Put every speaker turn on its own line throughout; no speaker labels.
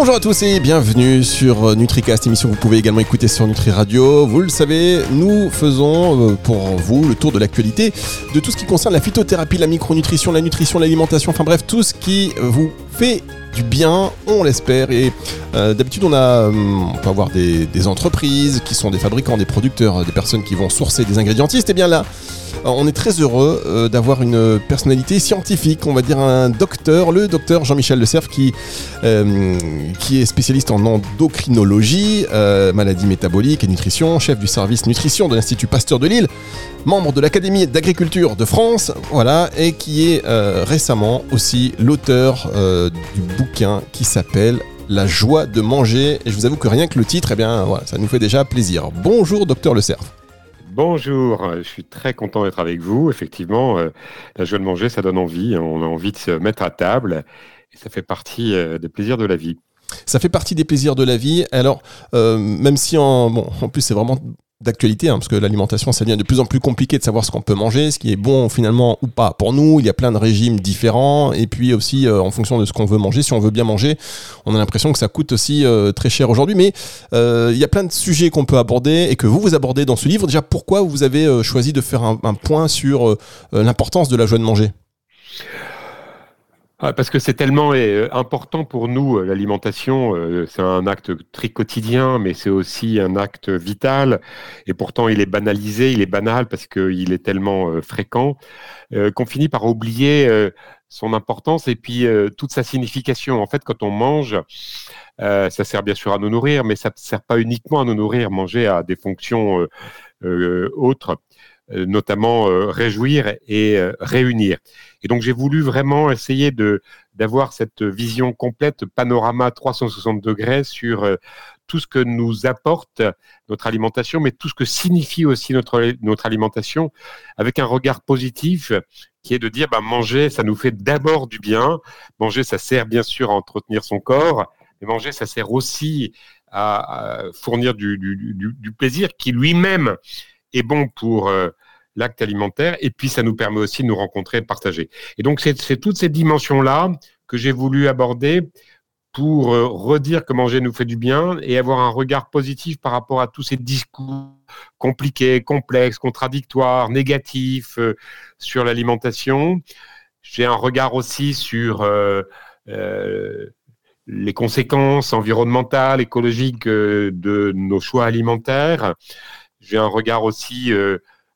Bonjour à tous et bienvenue sur NutriCast, émission que vous pouvez également écouter sur Nutri Radio. Vous le savez, nous faisons euh, pour vous le tour de l'actualité de tout ce qui concerne la phytothérapie, la micronutrition, la nutrition, l'alimentation, enfin bref, tout ce qui vous fait du bien, on l'espère. Et euh, d'habitude, on hum, on peut avoir des, des entreprises qui sont des fabricants, des producteurs, des personnes qui vont sourcer des ingrédientistes. Et bien là, on est très heureux euh, d'avoir une personnalité scientifique, on va dire un docteur, le docteur Jean-Michel Le Cerf, qui, euh, qui est spécialiste en endocrinologie, euh, maladie métabolique et nutrition, chef du service nutrition de l'Institut Pasteur de Lille, membre de l'Académie d'agriculture de France, voilà, et qui est récemment aussi l'auteur du bouquin qui s'appelle la joie de manger. Et je vous avoue que rien que le titre, eh bien, ça nous fait déjà plaisir. Bonjour, docteur Le Cerf.
Bonjour, je suis très content d'être avec vous. Effectivement, euh, la joie de manger, ça donne envie. On a envie de se mettre à table et ça fait partie euh, des plaisirs de la vie.
Ça fait partie des plaisirs de la vie. Alors, euh, même si en, bon, en plus c'est vraiment d'actualité, hein, parce que l'alimentation, ça devient de plus en plus compliqué de savoir ce qu'on peut manger, ce qui est bon finalement ou pas. Pour nous, il y a plein de régimes différents, et puis aussi euh, en fonction de ce qu'on veut manger, si on veut bien manger, on a l'impression que ça coûte aussi euh, très cher aujourd'hui. Mais euh, il y a plein de sujets qu'on peut aborder et que vous vous abordez dans ce livre. Déjà, pourquoi vous avez choisi de faire un point sur l'importance de la joie de manger?
Ah, parce que c'est tellement euh, important pour nous, euh, l'alimentation, euh, c'est un acte très quotidien, mais c'est aussi un acte vital, et pourtant il est banalisé, il est banal parce qu'il est tellement fréquent, qu'on finit par oublier son importance et puis toute sa signification. En fait, quand on mange, ça sert bien sûr à nous nourrir, mais ça ne sert pas uniquement à nous nourrir, manger a des fonctions autres. Euh, notamment euh, réjouir et euh, réunir. Et donc j'ai voulu vraiment essayer de d'avoir cette vision complète, panorama 360 degrés sur tout ce que nous apporte notre alimentation, mais tout ce que signifie aussi notre, notre alimentation, avec un regard positif qui est de dire bah, manger, ça nous fait d'abord du bien. Manger, ça sert bien sûr à entretenir son corps, mais manger, ça sert aussi à, fournir du, du, du, plaisir qui lui-même est bon pour l'acte alimentaire, et puis ça nous permet aussi de nous rencontrer et de partager. Et donc, c'est toutes ces dimensions-là que j'ai voulu aborder pour euh, redire que manger nous fait du bien et avoir un regard positif par rapport à tous ces discours compliqués, complexes, contradictoires, négatifs euh, sur l'alimentation. J'ai un regard aussi sur euh, les conséquences environnementales, écologiques de nos choix alimentaires. J'ai un regard aussi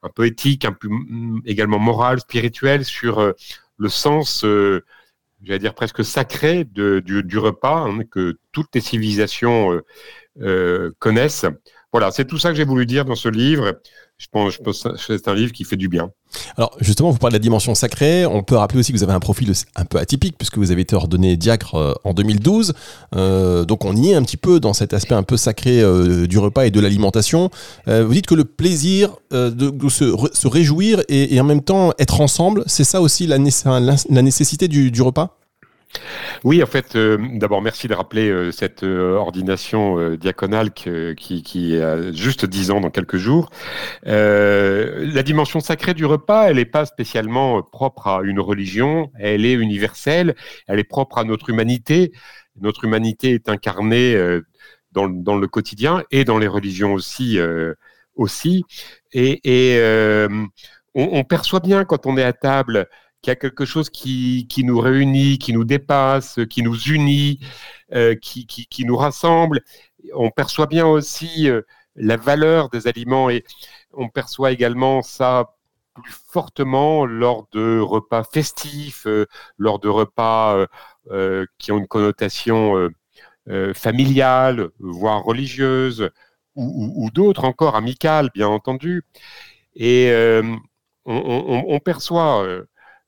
un peu éthique, un peu mm, également moral, spirituel sur euh, le sens, euh, j'allais dire presque sacré du, repas hein, que toutes les civilisations euh, connaissent. Voilà, c'est tout ça que j'ai voulu dire dans ce livre. Je pense, que c'est un livre qui fait du bien.
Alors justement, vous parlez de la dimension sacrée. On peut rappeler aussi que vous avez un profil un peu atypique puisque vous avez été ordonné diacre euh, en 2012. Euh, donc on y est un petit peu dans cet aspect un peu sacré euh, du repas et de l'alimentation. vous dites que le plaisir de, se, réjouir et, en même temps être ensemble, c'est ça aussi la, nécessité du repas?
Oui, en fait, euh, d'abord, merci de rappeler euh, cette euh, ordination diaconale qui, a juste dix ans dans quelques jours. la dimension sacrée du repas, elle n'est pas spécialement propre à une religion, elle est universelle, elle est propre à notre humanité. Notre humanité est incarnée dans, le quotidien et dans les religions aussi. aussi. Et, on, perçoit bien quand on est à table qu'il y a quelque chose qui, qui, nous réunit, qui nous dépasse, qui nous unit, euh, qui, qui, nous rassemble. On perçoit bien aussi euh, la valeur des aliments et on perçoit également ça plus fortement lors de repas festifs, euh, lors de repas qui ont une connotation familiale, voire religieuse, ou, d'autres encore, amicales, bien entendu. Et on, perçoit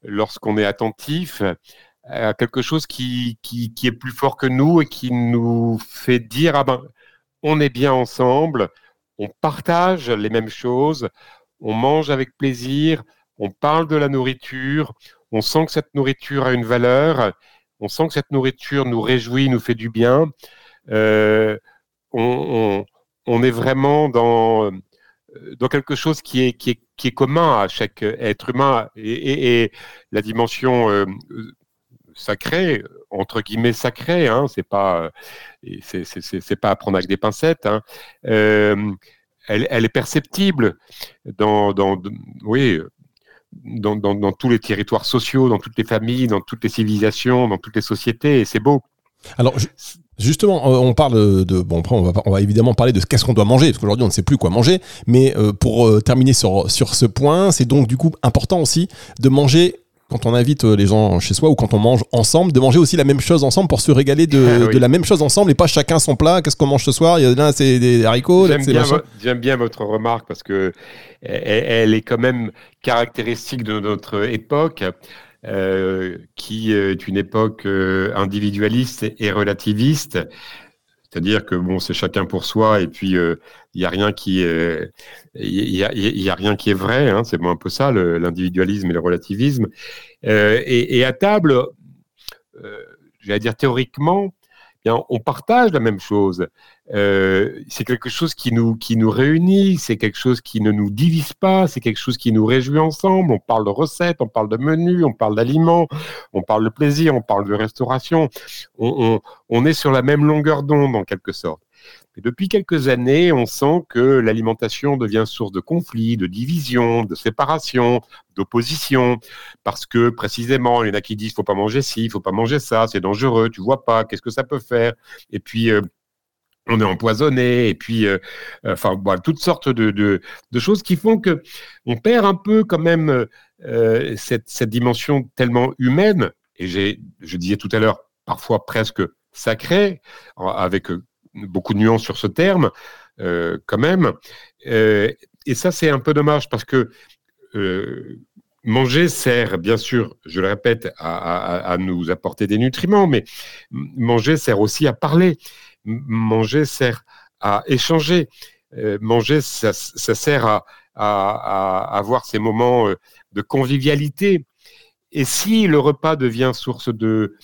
lorsqu'on est attentif à quelque chose qui, qui, est plus fort que nous et qui nous fait dire ah ben on est bien ensemble, on partage les mêmes choses, on mange avec plaisir, on parle de la nourriture, on sent que cette nourriture a une valeur, on sent que cette nourriture nous réjouit, nous fait du bien. Euh, on, on, est vraiment dans dans quelque chose qui est, qui est, commun à chaque être humain et, la dimension euh, sacrée, entre guillemets sacrée, hein, c'est pas, c'est pas à prendre avec des pincettes. Hein. elle, est perceptible dans, dans oui, dans, dans, tous les territoires sociaux, dans toutes les familles, dans toutes les civilisations, dans toutes les sociétés, et c'est beau.
Alors, Justement, euh, on parle de bon, on va, on va évidemment parler de qu'est-ce qu'on doit manger parce qu'aujourd'hui on ne sait plus quoi manger. Mais euh, pour euh, terminer sur sur ce point, c'est donc du coup important aussi de manger quand on invite les gens chez soi ou quand on mange ensemble, de manger aussi la même chose ensemble pour se régaler de, de la même chose ensemble et pas chacun son plat. Qu'est-ce qu'on mange ce soir? Il y a c'est des haricots.
J'aime bien, j'aime bien votre remarque parce que elle, est quand même caractéristique de notre époque. Euh, qui est une époque euh, individualiste et relativiste. C'est-à-dire que bon, c'est chacun pour soi, et puis euh, il n'y a rien qui est, y a, rien qui est vrai. Hein, c'est un peu ça, l'individualisme et le relativisme. Et, et, à table, j'allais dire théoriquement, on partage la même chose. Euh, c'est quelque chose qui nous, qui nous réunit, c'est quelque chose qui ne nous divise pas, c'est quelque chose qui nous réjouit ensemble. On parle de recettes, on parle de menus, on parle d'aliments, on parle de plaisir, on parle de restauration. on est sur la même longueur d'onde en quelque sorte depuis quelques années, on sent que l'alimentation devient source de conflits, de divisions, de séparation, d'opposition, parce que précisément, il y en a qui disent faut pas manger ci, il faut pas manger ça, c'est dangereux, tu vois pas, qu'est-ce que ça peut faire? Et puis euh, on est empoisonné, et puis, euh, enfin, voilà, toutes sortes de, choses qui font que on perd un peu quand même euh, cette, cette, dimension tellement humaine, et je disais tout à l'heure, parfois presque sacrée, avec beaucoup de nuances sur ce terme, euh, quand même. Euh, et ça, c'est un peu dommage parce que euh, manger sert, bien sûr, je le répète, à, nous apporter des nutriments, mais manger sert aussi à parler. Manger sert à échanger. manger, ça, sert à, à, avoir ces moments de convivialité. Et si le repas devient source de,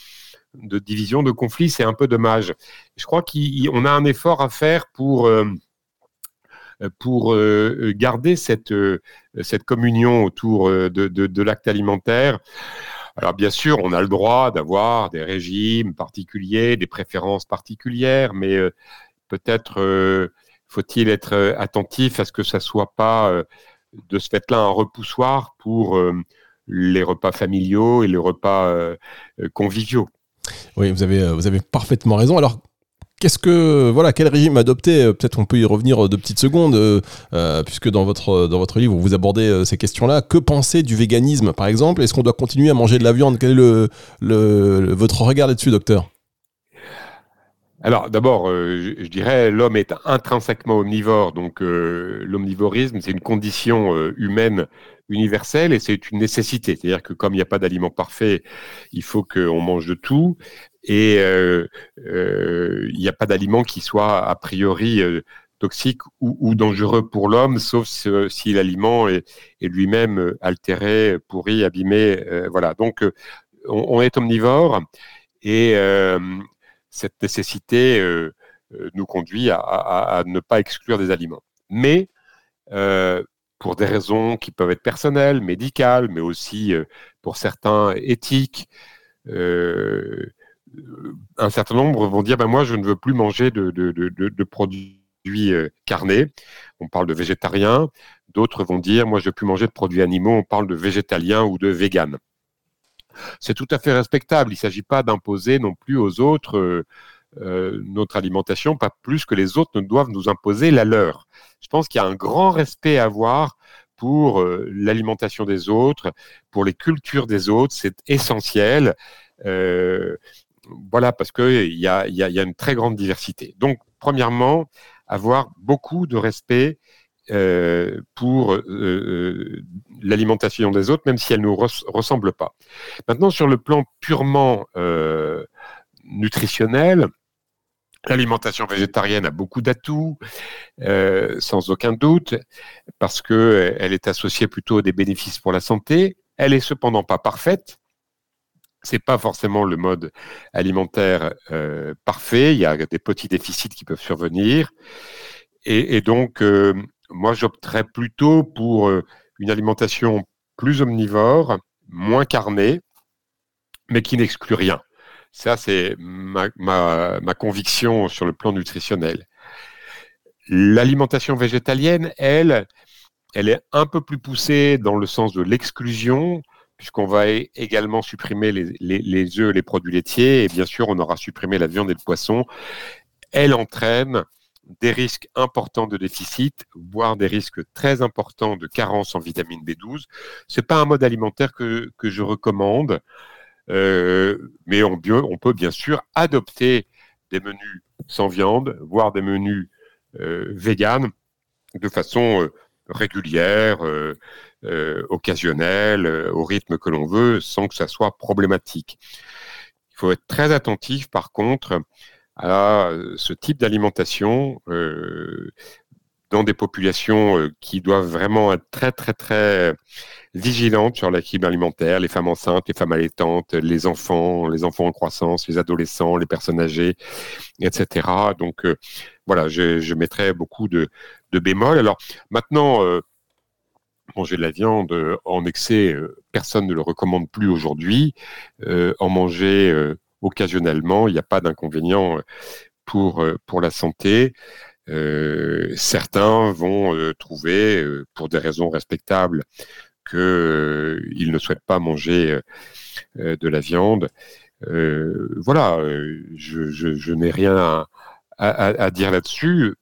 de division, de conflit, c'est un peu dommage. Je crois qu'on a un effort à faire pour, euh, euh, garder cette, euh, cette communion autour de, l'acte alimentaire. Alors bien sûr, on a le droit d'avoir des régimes particuliers, des préférences particulières, mais peut-être faut-il être attentif à ce que ça soit pas de ce fait-là un repoussoir pour les repas familiaux et les repas conviviaux.
Oui, vous avez, euh, vous avez parfaitement raison. Alors, Qu'est-ce que voilà quel régime adopter euh, Peut-être on peut y revenir de petites secondes, euh, puisque dans votre dans votre livre vous abordez ces questions-là. Que penser du véganisme, par exemple? Est-ce qu'on doit continuer à manger de la viande? Quel est le, le, votre regard là-dessus, docteur?
Alors d'abord, je, dirais l'homme est intrinsèquement omnivore, donc l'omnivorisme c'est une condition humaine et c'est une nécessité. C'est-à-dire que comme il n'y a pas d'aliment parfait, il faut qu'on mange de tout et euh, euh, il n'y a pas d'aliment qui soit a priori euh, toxique ou, dangereux pour l'homme, sauf si, l'aliment est, lui-même altéré, pourri, abîmé. voilà. Donc on, est omnivore et cette nécessité nous conduit à, à, ne pas exclure des aliments. Mais pour des raisons qui peuvent être personnelles, médicales, mais aussi euh, pour certains éthiques. Euh, un certain nombre vont dire ben moi je ne veux plus manger de, produits euh, carnés. On parle de végétariens. D'autres vont dire moi je ne veux plus manger de produits animaux. On parle de végétalien ou de vegan. C'est tout à fait respectable. Il ne s'agit pas d'imposer non plus aux autres notre alimentation, pas plus que les autres ne doivent nous imposer la leur je pense qu'il y a un grand respect à avoir pour euh, l'alimentation des autres, pour les cultures des autres, c'est essentiel. Euh, voilà, parce qu'il y a, y, une très grande diversité. Donc, premièrement, avoir beaucoup de respect euh, pour l'alimentation des autres, même si elle ne nous ressemble pas. Maintenant, sur le plan purement nutritionnel, L'alimentation végétarienne a beaucoup d'atouts, euh, sans aucun doute, parce que euh, est associée plutôt à des bénéfices pour la santé. Elle est cependant pas parfaite. C'est pas forcément le mode alimentaire euh, parfait. Il y a des petits déficits qui peuvent survenir, et, donc moi j'opterais plutôt pour une alimentation plus omnivore, moins carnée, mais qui n'exclut rien. Ça, c'est ma, conviction sur le plan nutritionnel. L'alimentation végétalienne, elle, elle est un peu plus poussée dans le sens de l'exclusion, puisqu'on va également supprimer les, les, les œufs, les produits laitiers, et bien sûr, on aura supprimé la viande et le poisson. Elle entraîne des risques importants de déficit, voire des risques très importants de carence en vitamine B12. Ce n'est pas un mode alimentaire que, je recommande, mais on, on, peut bien sûr adopter des menus sans viande, voire des menus euh, véganes de façon euh, régulière, euh, euh, occasionnelle, au rythme que l'on veut, sans que ça soit problématique. Il faut être très attentif, par contre, à ce type d'alimentation euh, dans des populations euh, qui doivent vraiment être très, très, très vigilantes sur l'équilibre alimentaire, les femmes enceintes, les femmes allaitantes, les enfants, les enfants en croissance, les adolescents, les personnes âgées, etc. Donc, euh, voilà, je, je, mettrais beaucoup de, de bémols. Alors, maintenant, manger de la viande en excès, personne ne le recommande plus aujourd'hui. en manger occasionnellement, il n'y a pas d'inconvénient euh, pour, euh, pour la santé. Euh, certains vont trouver, pour des raisons respectables, qu'ils ne souhaitent pas manger de la viande. voilà, je, n'ai rien à, dire là-dessus,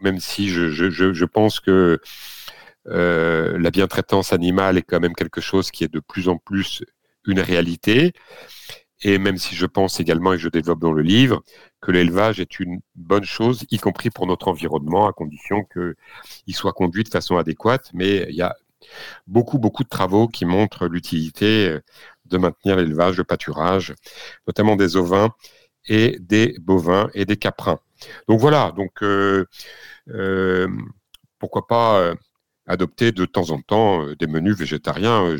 même si je pense que la bientraitance animale est quand même quelque chose qui est de plus en plus une réalité. Et même si je pense également, et je développe dans le livre, que l'élevage est une bonne chose, y compris pour notre environnement, à condition qu'il soit conduit de façon adéquate. Mais il y a beaucoup, beaucoup de travaux qui montrent l'utilité de maintenir l'élevage, le pâturage, notamment des ovins et des bovins et des caprins. Donc voilà, donc euh, euh, pourquoi pas euh, adopter de temps en temps des menus végétariens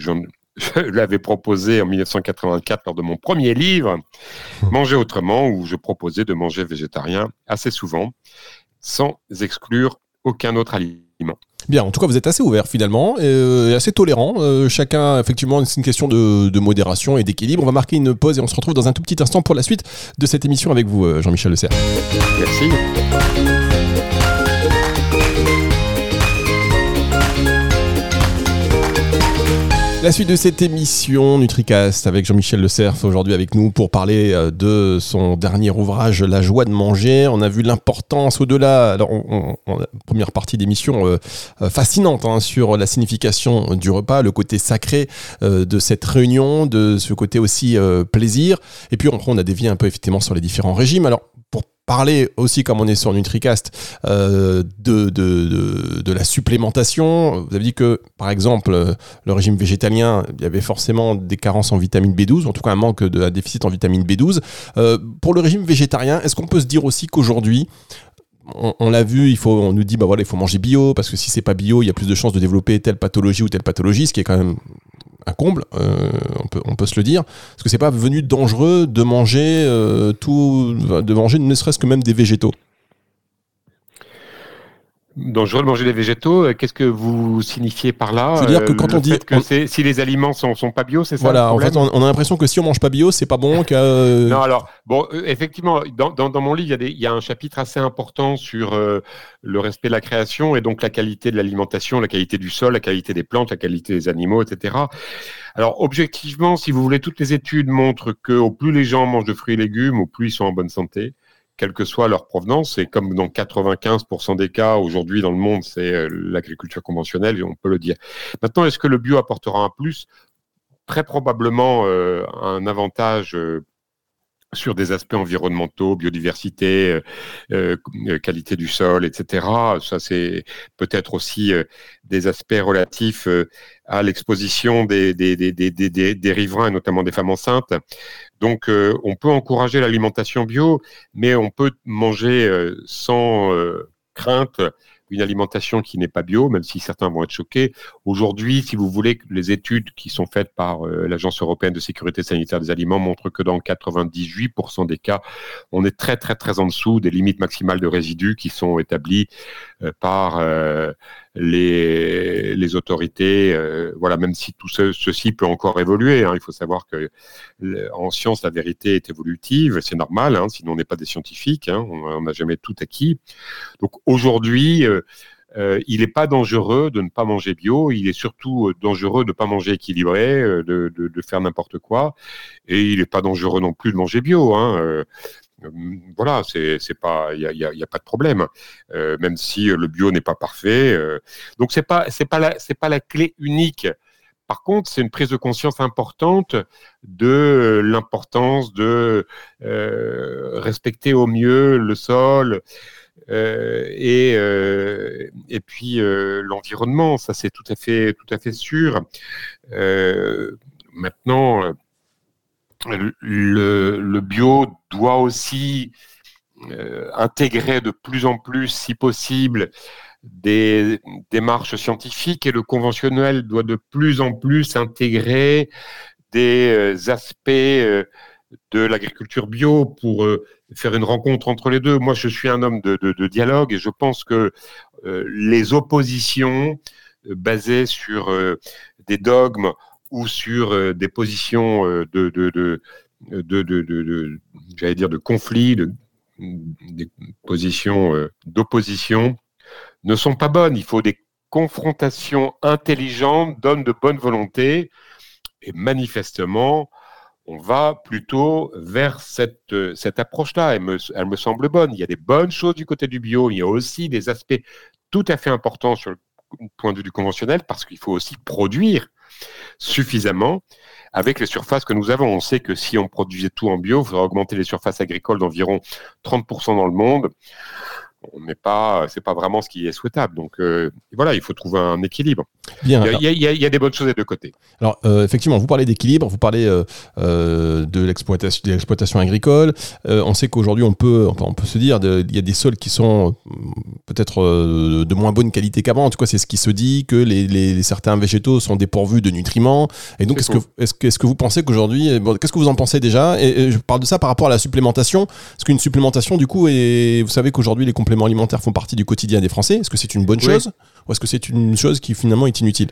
je l'avais proposé en 1984 lors de mon premier livre, Manger autrement, où je proposais de manger végétarien assez souvent, sans exclure aucun autre aliment.
Bien, en tout cas, vous êtes assez ouvert finalement, euh, et assez tolérant. Euh, chacun, effectivement, c'est une question de, de modération et d'équilibre. On va marquer une pause et on se retrouve dans un tout petit instant pour la suite de cette émission avec vous, euh, Jean-Michel Le Serre.
Merci.
La suite de cette émission Nutricast avec Jean-Michel Le Cerf aujourd'hui avec nous pour parler euh, de son dernier ouvrage La joie de manger. On a vu l'importance au-delà, alors première partie d'émission euh, euh, fascinante hein, sur la signification du repas, le côté sacré de cette réunion, de ce côté aussi plaisir. Et puis on, on a dévié un peu effectivement sur les différents régimes. Alors parler aussi, comme on est sur NutriCast, euh, de, la supplémentation. Vous avez dit que, par exemple, euh, le régime végétalien, il y avait forcément des carences en vitamine B12, en tout cas un manque de déficit en vitamine B12. Euh, pour le régime végétarien, est-ce qu'on peut se dire aussi qu'aujourd'hui, on, l'a vu, il faut, on nous dit bah voilà, il faut manger bio parce que si c'est pas bio, il y a plus de chances de développer telle pathologie ou telle pathologie, ce qui est quand même un comble, euh, on, peut, on peut se le dire. Parce que c'est pas venu dangereux de manger euh, tout, de manger ne serait-ce que même des végétaux.
Dangereux de manger des végétaux, euh, qu'est-ce que vous signifiez par là
C'est-à-dire que quand on dit
que si les aliments sont, sont pas bio, c'est ça
Voilà, en fait, on, a l'impression que si on mange pas bio, c'est pas bon.
Non, alors bon, effectivement, dans, dans, mon livre, il y, a il y, a un chapitre assez important sur le respect de la création et donc la qualité de l'alimentation, la qualité du sol, la qualité des plantes, la qualité des animaux, etc. Alors objectivement, si vous voulez, toutes les études montrent que au plus les gens mangent de fruits et légumes, au plus ils sont en bonne santé quelle que soit leur provenance. Et comme dans 95% des cas aujourd'hui dans le monde, c'est euh, l'agriculture conventionnelle, on peut le dire. Maintenant, est-ce que le bio apportera un plus? Très probablement euh, un avantage euh, sur des aspects environnementaux, biodiversité, euh, euh, qualité du sol, etc. Ça, c'est peut-être aussi euh, des aspects relatifs à l'exposition des, des, riverains, et notamment des femmes enceintes. Donc, on peut encourager l'alimentation bio, mais on peut manger sans crainte une alimentation qui n'est pas bio, même si certains vont être choqués. Aujourd'hui, si vous voulez, les études qui sont faites par euh, l'Agence européenne de sécurité sanitaire des aliments montrent que dans 98% des cas, on est très très très en dessous des limites maximales de résidus qui sont établies euh, par euh, les, les autorités. voilà, même si tout ceci peut encore évoluer, hein, il faut savoir que en science, la vérité est évolutive, c'est normal, hein, sinon on n'est pas des scientifiques, hein, on n'a jamais tout acquis. Donc aujourd'hui, euh, il n'est pas dangereux de ne pas manger bio, il est surtout euh, dangereux de ne pas manger équilibré, euh, de, faire n'importe quoi, et il n'est pas dangereux non plus de manger bio. Hein, voilà, c'est pas, il n'y a, pas de problème, même si le bio n'est pas parfait. donc c'est pas, c'est pas la, c'est pas la clé unique. Par contre, c'est une prise de conscience importante de l'importance de respecter au mieux le sol, euh, et, euh, et puis euh, l'environnement, ça c'est tout à fait tout à fait sûr. maintenant, le, bio doit aussi intégrer de plus en plus, si possible, des démarches scientifiques et le conventionnel doit de plus en plus intégrer des aspects de l'agriculture bio pour euh, faire une rencontre entre les deux. Moi, je suis un homme de, dialogue et je pense que euh, les oppositions euh, basées sur des dogmes ou sur des positions de, de, j'allais dire, de conflit, des positions d'opposition, ne sont pas bonnes. Il faut des confrontations intelligentes, donnes de bonne volonté. Et manifestement, on va plutôt vers cette, euh, cette approche-là. Elle me, elle me semble bonne. Il y a des bonnes choses du côté du bio. Il y a aussi des aspects tout à fait importants sur le point de vue du conventionnel parce qu'il faut aussi produire suffisamment avec les surfaces que nous avons. On sait que si on produisait tout en bio, il faudrait augmenter les surfaces agricoles d'environ 30% dans le monde on n'est pas, c'est pas vraiment ce qui est souhaitable. Donc euh, voilà, il faut trouver un équilibre. Bien. Il y, a, des bonnes choses des deux côtés.
Alors euh, effectivement, vous parlez d'équilibre, vous parlez euh, de l'exploitation, de l'exploitation agricole. on sait qu'aujourd'hui, on peut, on peut se dire, il y a des sols qui sont peut-être de moins bonne qualité qu'avant. En tout cas, c'est ce qui se dit que les, certains végétaux sont dépourvus de nutriments. Et donc, est-ce que, est-ce que, est-ce que vous pensez qu'aujourd'hui, qu'est-ce que vous en pensez déjà? Et, je parle de ça par rapport à la supplémentation. Est-ce qu'une supplémentation, du coup, et vous savez qu'aujourd'hui les compléments alimentaires font partie du quotidien des Français. Est-ce que c'est une bonne chose? Ou est-ce que c'est une chose qui finalement est inutile?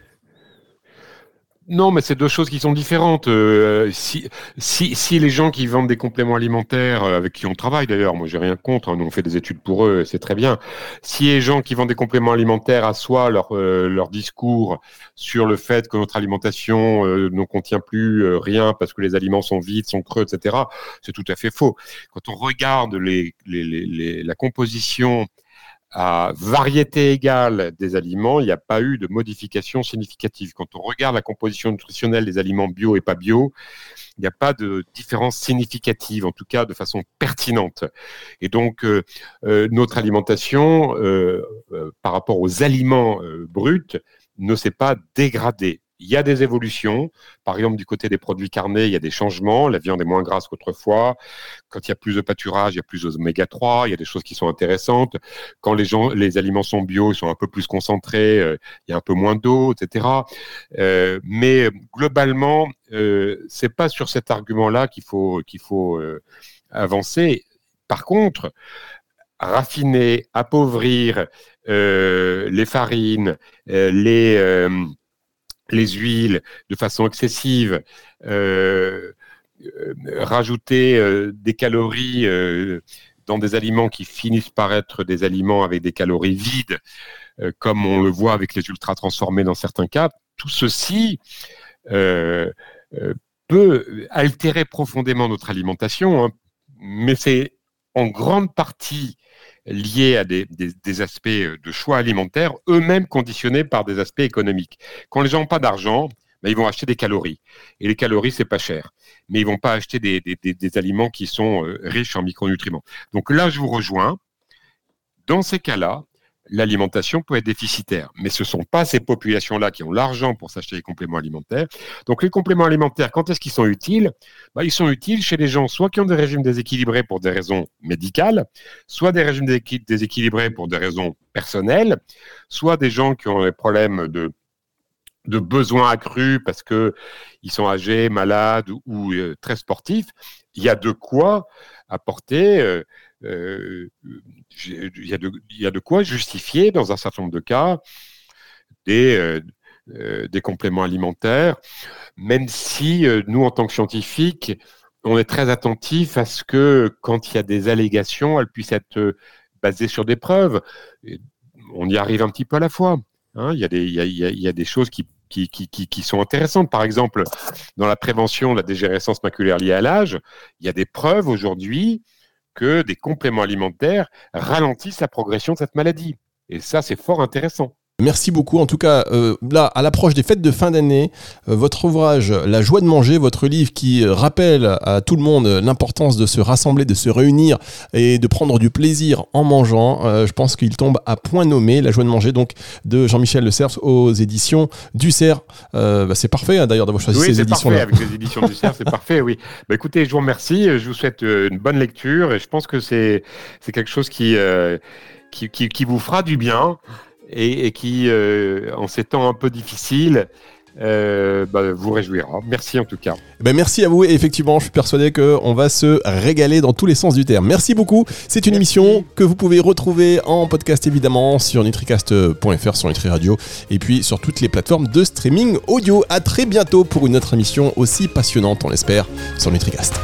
Non, mais c'est deux choses qui sont différentes. Euh, si, si, si, les gens qui vendent des compléments alimentaires, euh, avec qui on travaille d'ailleurs, moi j'ai rien contre, hein, nous on fait des études pour eux, c'est très bien. Si les gens qui vendent des compléments alimentaires assoient leur, euh, leur discours sur le fait que notre alimentation ne contient plus rien parce que les aliments sont vides, sont creux, etc., c'est tout à fait faux. Quand on regarde les, les, les, la composition à variété égale des aliments, il n'y a pas eu de modification significative. Quand on regarde la composition nutritionnelle des aliments bio et pas bio, il n'y a pas de différence significative, en tout cas de façon pertinente. Et donc, euh, euh, notre alimentation, euh, par rapport aux aliments bruts, ne s'est pas dégradée. Il y a des évolutions. Par exemple, du côté des produits carnés, il y a des changements. La viande est moins grasse qu'autrefois. Quand il y a plus de pâturage, il y a plus d'oméga 3. Il y a des choses qui sont intéressantes. Quand les, gens, les aliments sont bio, ils sont un peu plus concentrés. Euh, il y a un peu moins d'eau, etc. Euh, mais globalement, euh, c'est pas sur cet argument-là qu'il faut, qu'il faut euh, avancer. Par contre, raffiner, appauvrir les farines, les les huiles de façon excessive, euh, euh, rajouter euh, des calories dans des aliments qui finissent par être des aliments avec des calories vides, comme on le voit avec les ultra transformés dans certains cas, tout ceci peut altérer profondément notre alimentation, hein. mais c'est en grande partie liés à des, aspects euh, de choix alimentaires, eux-mêmes conditionnés par des aspects économiques. Quand les gens n'ont pas d'argent, ben, ils vont acheter des calories. Et les calories, c'est pas cher. Mais ils vont pas acheter des, aliments qui sont euh, riches en micronutriments. Donc là, je vous rejoins. Dans ces cas-là, l'alimentation peut être déficitaire. Mais ce ne sont pas ces populations-là qui ont l'argent pour s'acheter des compléments alimentaires. Donc les compléments alimentaires, quand est-ce qu'ils sont utiles? Bah, Ils sont utiles chez les gens soit qui ont des régimes déséquilibrés pour des raisons médicales, soit des régimes déséquilibrés pour des raisons personnelles, soit des gens qui ont des problèmes de de besoins accrus parce que ils sont âgés, malades ou, euh, très sportifs, il y a de quoi apporter euh, il y, a de, quoi justifier dans un certain nombre de cas des, des compléments alimentaires, même si nous, en tant que scientifiques, on est très attentif à ce que quand il y a des allégations, elles puissent être basées sur des preuves. On y arrive un petit peu à la fois. Il, y a des, choses qui qui, sont intéressantes. Par exemple, dans la prévention de la dégénérescence maculaire liée à l'âge, il y a des preuves aujourd'hui que des compléments alimentaires ralentissent la progression de cette maladie. Et ça, c'est fort intéressant.
Merci beaucoup. En tout cas, euh, là, à l'approche des fêtes de fin d'année, euh, votre ouvrage La joie de manger, votre livre qui rappelle à tout le monde l'importance de se rassembler, de se réunir et de prendre du plaisir en mangeant, euh, je pense qu'il tombe à point nommé. La joie de manger, donc, de Jean-Michel Le Cerf aux éditions du Cerf. Bah, c'est parfait, hein, d'ailleurs, d'avoir choisi ces éditions-là.
Parfait, avec les éditions du Cerf, c'est parfait, oui. Bah, écoutez, je vous remercie. Je vous souhaite une bonne lecture et je pense que c'est quelque chose qui, qui, qui, qui vous fera du bien et, qui, euh, en ces temps un peu difficiles, euh, bah, vous réjouira. Merci en tout cas.
Eh ben merci à vous et effectivement, je suis persuadé qu'on va se régaler dans tous les sens du terme. Merci beaucoup. C'est une émission que vous pouvez retrouver en podcast évidemment sur nutricast.fr, sur Nutri Radio et puis sur toutes les plateformes de streaming audio. À très bientôt pour une autre émission aussi passionnante, on l'espère, sur Nutricast.